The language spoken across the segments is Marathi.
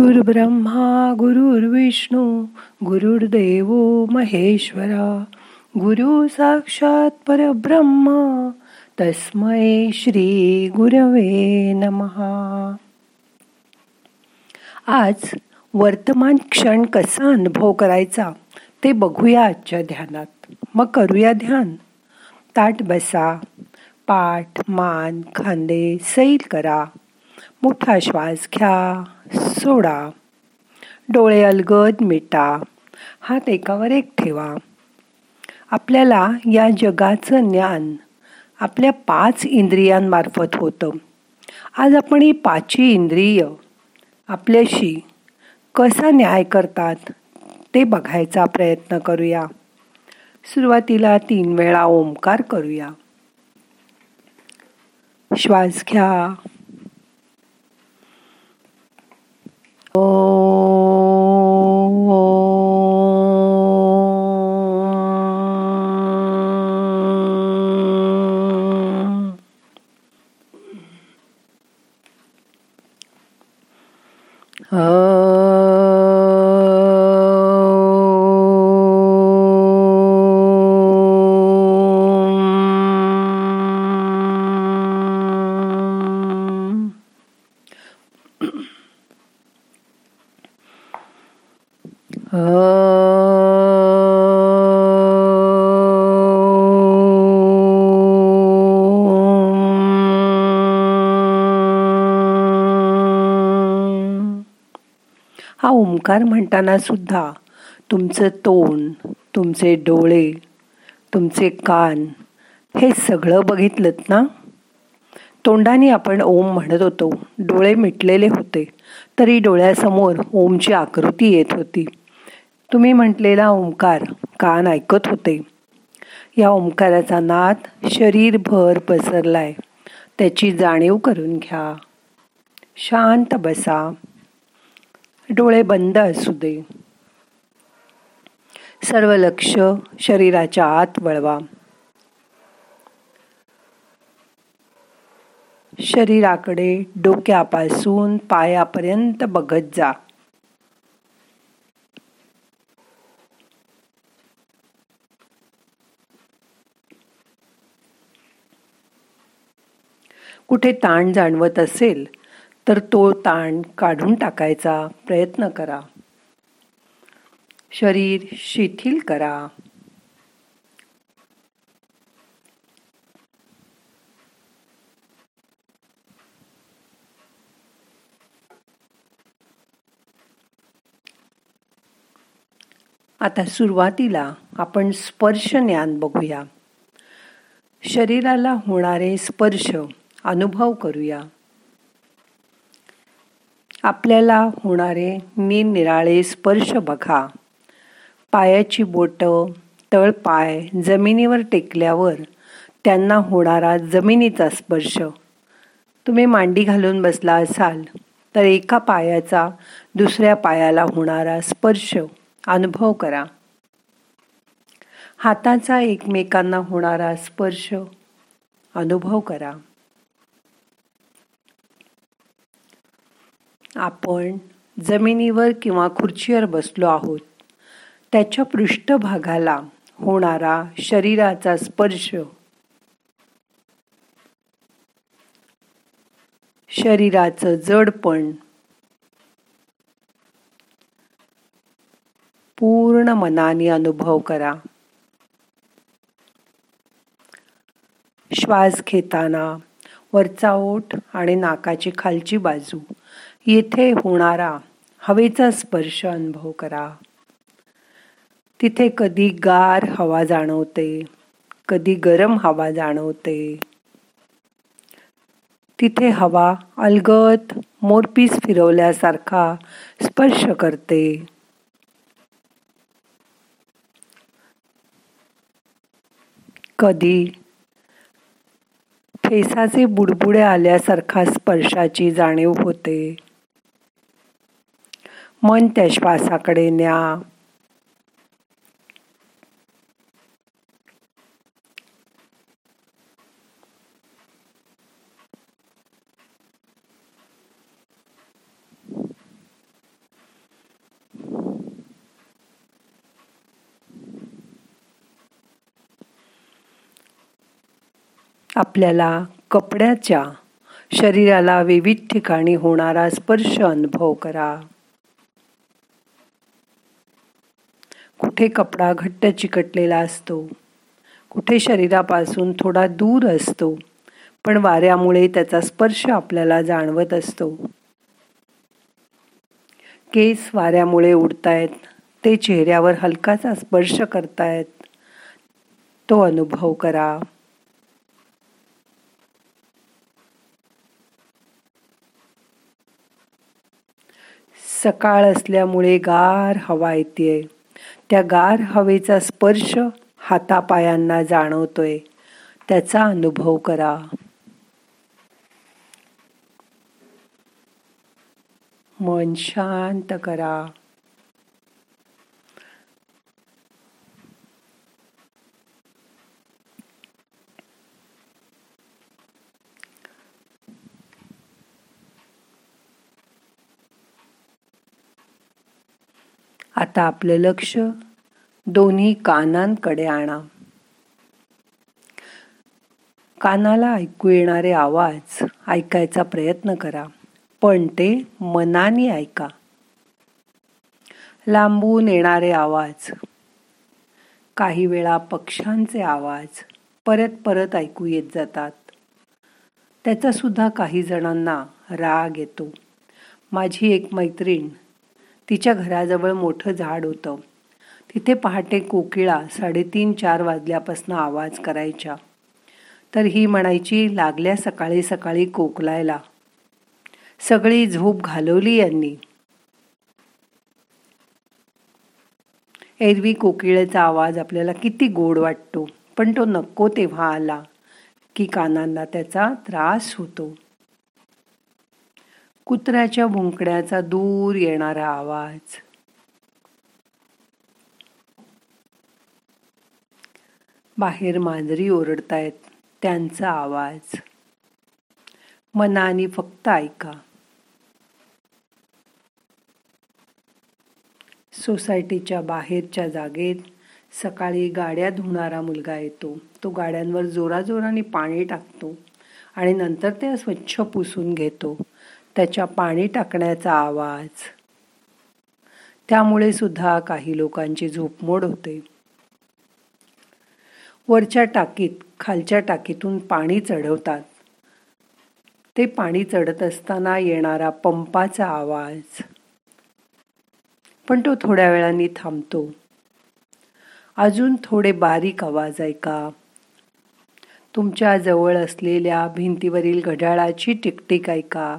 गुरुर्ब्रह्मा गुरुर्विष्णू गुरुर्देव महेश्वरा गुरु साक्षात परब्रह्म तस्मै श्री गुरवे नमहा आज वर्तमान क्षण कसा अनुभव करायचा ते बघूया आजच्या ध्यानात. मग करूया ध्यान. ताट बसा पाठ मान खांदे सैल करा. मोठा श्वास घ्या. सोडा. डोळे अलगद मिटा. हात एकावर एक ठेवा. आपल्याला या जगाचं ज्ञान आपल्या पाच इंद्रियांमार्फत होतं. आज आपण ही पाचही इंद्रिय आपल्याशी कसा न्याय करतात ते बघायचा प्रयत्न करूया. सुरुवातीला तीन वेळा ओंकार करूया. श्वास घ्या. Oh. हा ओंकार म्हणताना सुद्धा तुमचं तोंड तुमचे डोळे तुमचे कान हे सगळं बघितलं ना? तोंडाने आपण ओम म्हणत होतो. डोळे मिटलेले होते. तरी डोळ्यासमोर ओमची आकृती येत होती. तुम्ही म्हटलेला ओंकार कान ऐकत होते. या ओंकाराचा नाद शरीरभर पसरलाय. त्याची जाणीव करून घ्या. शांत बसा. डोळे बंद असू दे. सर्व लक्ष शरीराच्या आत वळवा. शरीराकडे डोक्यापासून पायापर्यंत बघत जा. कुठे ताण जाणवत असेल तर तो ताण काढून टाकायचा प्रयत्न करा. शरीर शिथिल करा. आता सुरुवातीला आपण स्पर्श ज्ञान बघूया. शरीराला होणारे स्पर्श अनुभव करूया. आपल्याला होणारे निरनिराळे स्पर्श बघा. पायाची बोटं तळपाय जमिनीवर टेकल्यावर त्यांना होणारा जमिनीचा स्पर्श. तुम्ही मांडी घालून बसला असाल तर एका पायाचा दुसऱ्या पायाला होणारा स्पर्श अनुभव करा. हाताचा एकमेकांना होणारा स्पर्श अनुभव करा. आपण जमिनीवर किंवा खुर्चीवर बसलो आहोत. त्याच्या पृष्ठभागाला होणारा शरीराचा स्पर्श. शरीराचं जडपण. पूर्ण मनाने अनुभव करा. श्वास घेताना वरचा ओठ आणि नाकाची खालची बाजू. येथे होणारा हवेचा स्पर्श अनुभव करा. तिथे कधी गार हवा जाणवते कधी गरम हवा जाणवते. तिथे हवा अलगत मोरपीस फिरवल्यासारखा स्पर्श करते. कधी फेसाचे बुडबुडे आल्यासारखा स्पर्शाची जाणीव होते. मन त्या श्वासाकडे न्या आपल्याला कपड्याच्या शरीराला विविध ठिकाणी होणारा स्पर्श अनुभव करा. कुठे कपडा घट्ट चिकटलेला असतो कुठे शरीरापासून थोडा दूर असतो पण वाऱ्यामुळे त्याचा स्पर्श आपल्याला जाणवत असतो. केस वाऱ्यामुळे उडतायत ते चेहऱ्यावर हलकाचा स्पर्श करतायत. तो अनुभव करा. सकाळ असल्यामुळे गार हवा येते त्या गार हवेचा स्पर्श हातापायांना जाणवतोय. त्याचा अनुभव करा. मन शांत करा. आता आपलं लक्ष दोन्ही कानांकडे आणा. कानाला ऐकू येणारे आवाज ऐकायचा प्रयत्न करा पण ते मनाने ऐका. लांबून येणारे आवाज काही वेळा पक्ष्यांचे आवाज परत परत ऐकू येत जातात. त्याचा सुद्धा काही जणांना राग येतो. माझी एक मैत्रीण तिच्या घराजवळ मोठं झाड होतं. तिथे पहाटे कोकिळा साडेतीन चार वाजल्यापासून आवाज करायच्या. तर ही म्हणायची लागल्या सकाळी सकाळी कोकलायला. सगळी झोप घालवली यांनी. एरवी कोकिळेचा आवाज आपल्याला किती गोड वाटतो पण तो नको तेव्हा आला की कानांना त्याचा त्रास होतो. कुत्र्याच्या भुंकण्याचा दूर येणारा आवाज. बाहेर मांजरी ओरडतायत त्यांचा आवाज. मनाने फक्त ऐका. सोसायटीच्या बाहेरच्या जागेत सकाळी गाड्या धुणारा मुलगा येतो. तो गाड्यांवर जोराजोराने पाणी टाकतो आणि नंतर ते स्वच्छ पुसून घेतो. त्याच्या पाणी टाकण्याचा आवाज. त्यामुळे सुद्धा काही लोकांची झोपमोड होते. वरच्या टाकीत खालच्या टाकीतून पाणी चढवतात. ते पाणी चढत असताना येणारा पंपाचा आवाज. पण तो थोड्या वेळाने थांबतो. अजून थोडे बारीक आवाज ऐका. तुमच्या जवळ असलेल्या भिंतीवरील घड्याळाची टिकटिक ऐका.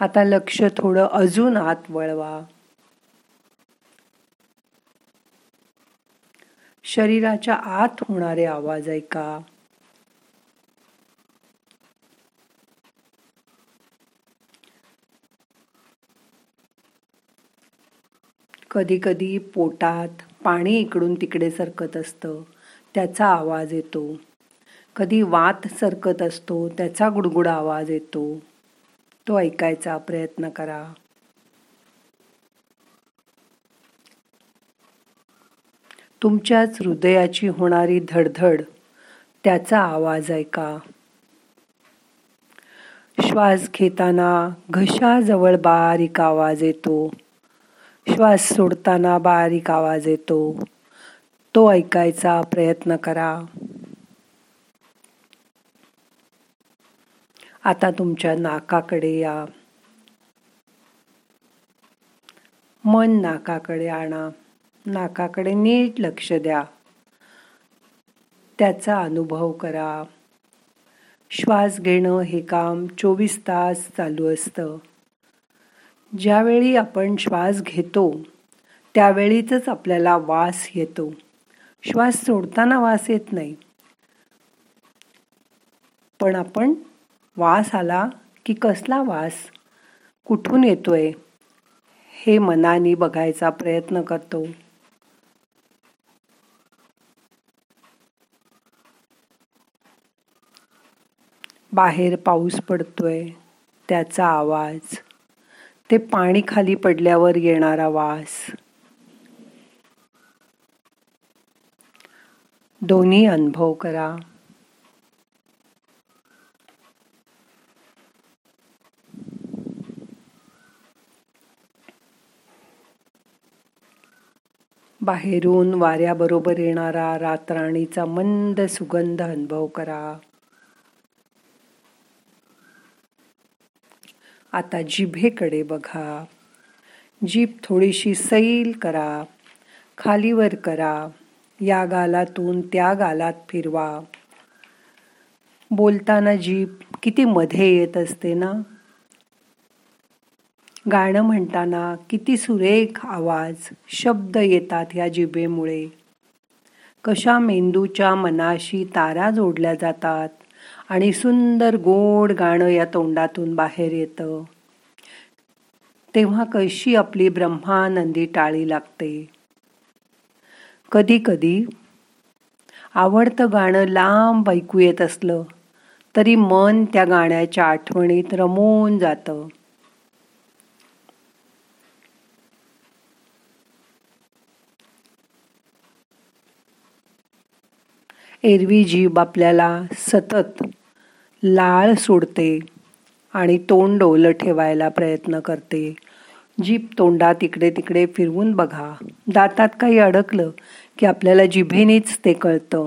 आता लक्ष थोडं अजून आत वळवा. शरीराच्या आत होणारे आवाज ऐका. कधी कधी पोटात पाणी इकडून तिकडे सरकत असतं त्याचा आवाज येतो. कधी वात सरकत असतो त्याचा गुडगुड आवाज येतो. तो ऐकायचा प्रयत्न करा. तुमच्याच हृदयाची होणारी धडधड त्याचा आवाज ऐका. श्वास घेताना घशाजवळ बारीक आवाज येतो. श्वास सोडताना बारीक आवाज येतो. तो ऐकायचा प्रयत्न करा. आता तुमच्या नाकाकडे या. मन नाकाकडे आणा. नाकाकडे नीट लक्ष द्या. त्याचा अनुभव करा. श्वास घेणं हे काम चोवीस तास चालू असतं. ज्यावेळी आपण श्वास घेतो त्यावेळीच आपल्याला वास येतो. श्वास सोडताना वास येत नाही. पण आपण वास आला की कसला वास? कुठून येतोय? हे मनाने बघायचा प्रयत्न करतो. बाहेर पाऊस पडतोय त्याचा आवाज. ते पाणी खाली पडल्यावर येणारा वास. दोन्ही अनुभव करा. बाहेरून वाऱ्याबरोबर येणारा रातराणीचा मंद सुगंध अनुभव करा. आता जिभेकडे बघा. जीभ थोडीशी सैल करा. खालीवर करा. या गालातून त्या गालात फिरवा. बोलताना जीभ किती मध्ये येत असते ना? गाणं म्हणताना किती सुरेख आवाज शब्द येतात ह्या जिभेमुळे. कशा मेंदूच्या मनाशी तारा जोडल्या जातात आणि सुंदर गोड गाणं या तोंडातून बाहेर येतं. तेव्हा कशी आपली ब्रह्मानंदी टाळी लागते. कधी कधी आवडतं गाणं लांब ऐकू येत असलं तरी मन त्या गाण्याच्या आठवणीत रमून जातं. एरवी जीभ आपल्याला सतत लाळ सोडते आणि तोंड ओलं ठेवायला प्रयत्न करते. जीभ तोंडात इकडे तिकडे फिरवून बघा. दातात काही अडकलं की आपल्याला जिभेनेच ते कळतं.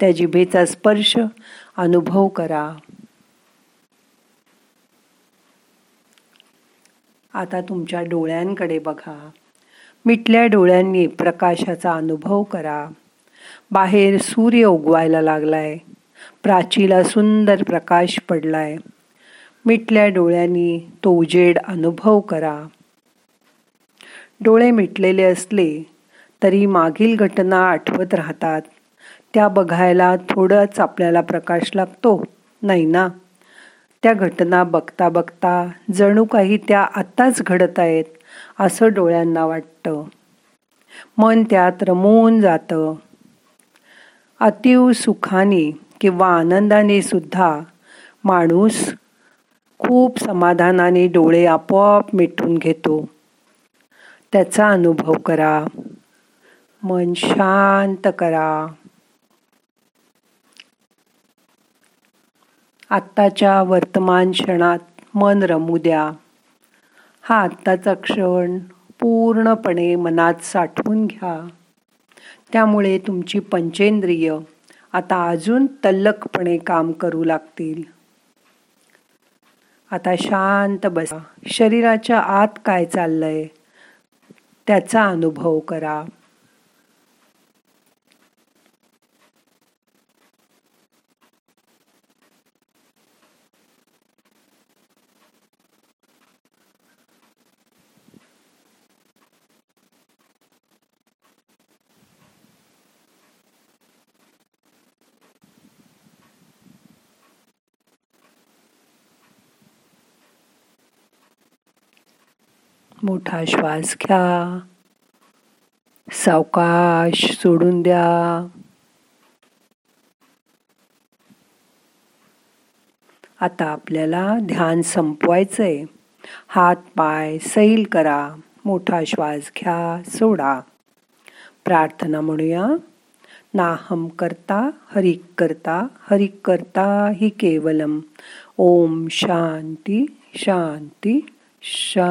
त्या जिभेचा स्पर्श अनुभव करा. आता तुमच्या डोळ्यांकडे बघा. मिटल्या डोळ्यांनी प्रकाशाचा अनुभव करा. बाहेर सूर्य उगवायला लागलाय. प्राचीला सुंदर प्रकाश पडलाय. मिटल्या डोळ्यांनी तो उजेड अनुभव करा. डोळे मिटलेले असले तरी मागील घटना आठवत राहतात. त्या बघायला थोडंच आपल्याला प्रकाश लागतो नाही ना? त्या घटना बघता बघता जणू काही त्या आत्ताच घडत आहेत असं डोळ्यांना वाटतं. मन त्यात रमून जातं. अतिव सुखाने किंवा आनंदाने सुद्धा माणूस खूप समाधानाने डोळे आपोआप मिटून घेतो. त्याचा अनुभव करा. मन शांत करा. आत्ताच्या वर्तमान क्षणात मन रमू द्या. हा आत्ताचा क्षण पूर्णपणे मनात साठवून घ्या. त्यामुळे तुमची पंचेंद्रिय आता अजून तल्लकपणे काम करू लागतील. आता शांत बसा. शरीराच्या आत काय चाललंय त्याचा अनुभव करा. मोठा श्वास घ्या. सावकाश सोडून द्या. आता आपल्याला ध्यान संपवायचंय. हात पाय सैल करा. मोठा श्वास घ्या सोडा. प्रार्थना म्हणूया. नाहम करता हरिक करता हरिक करता हि केवलम. ओम शांती शांती शा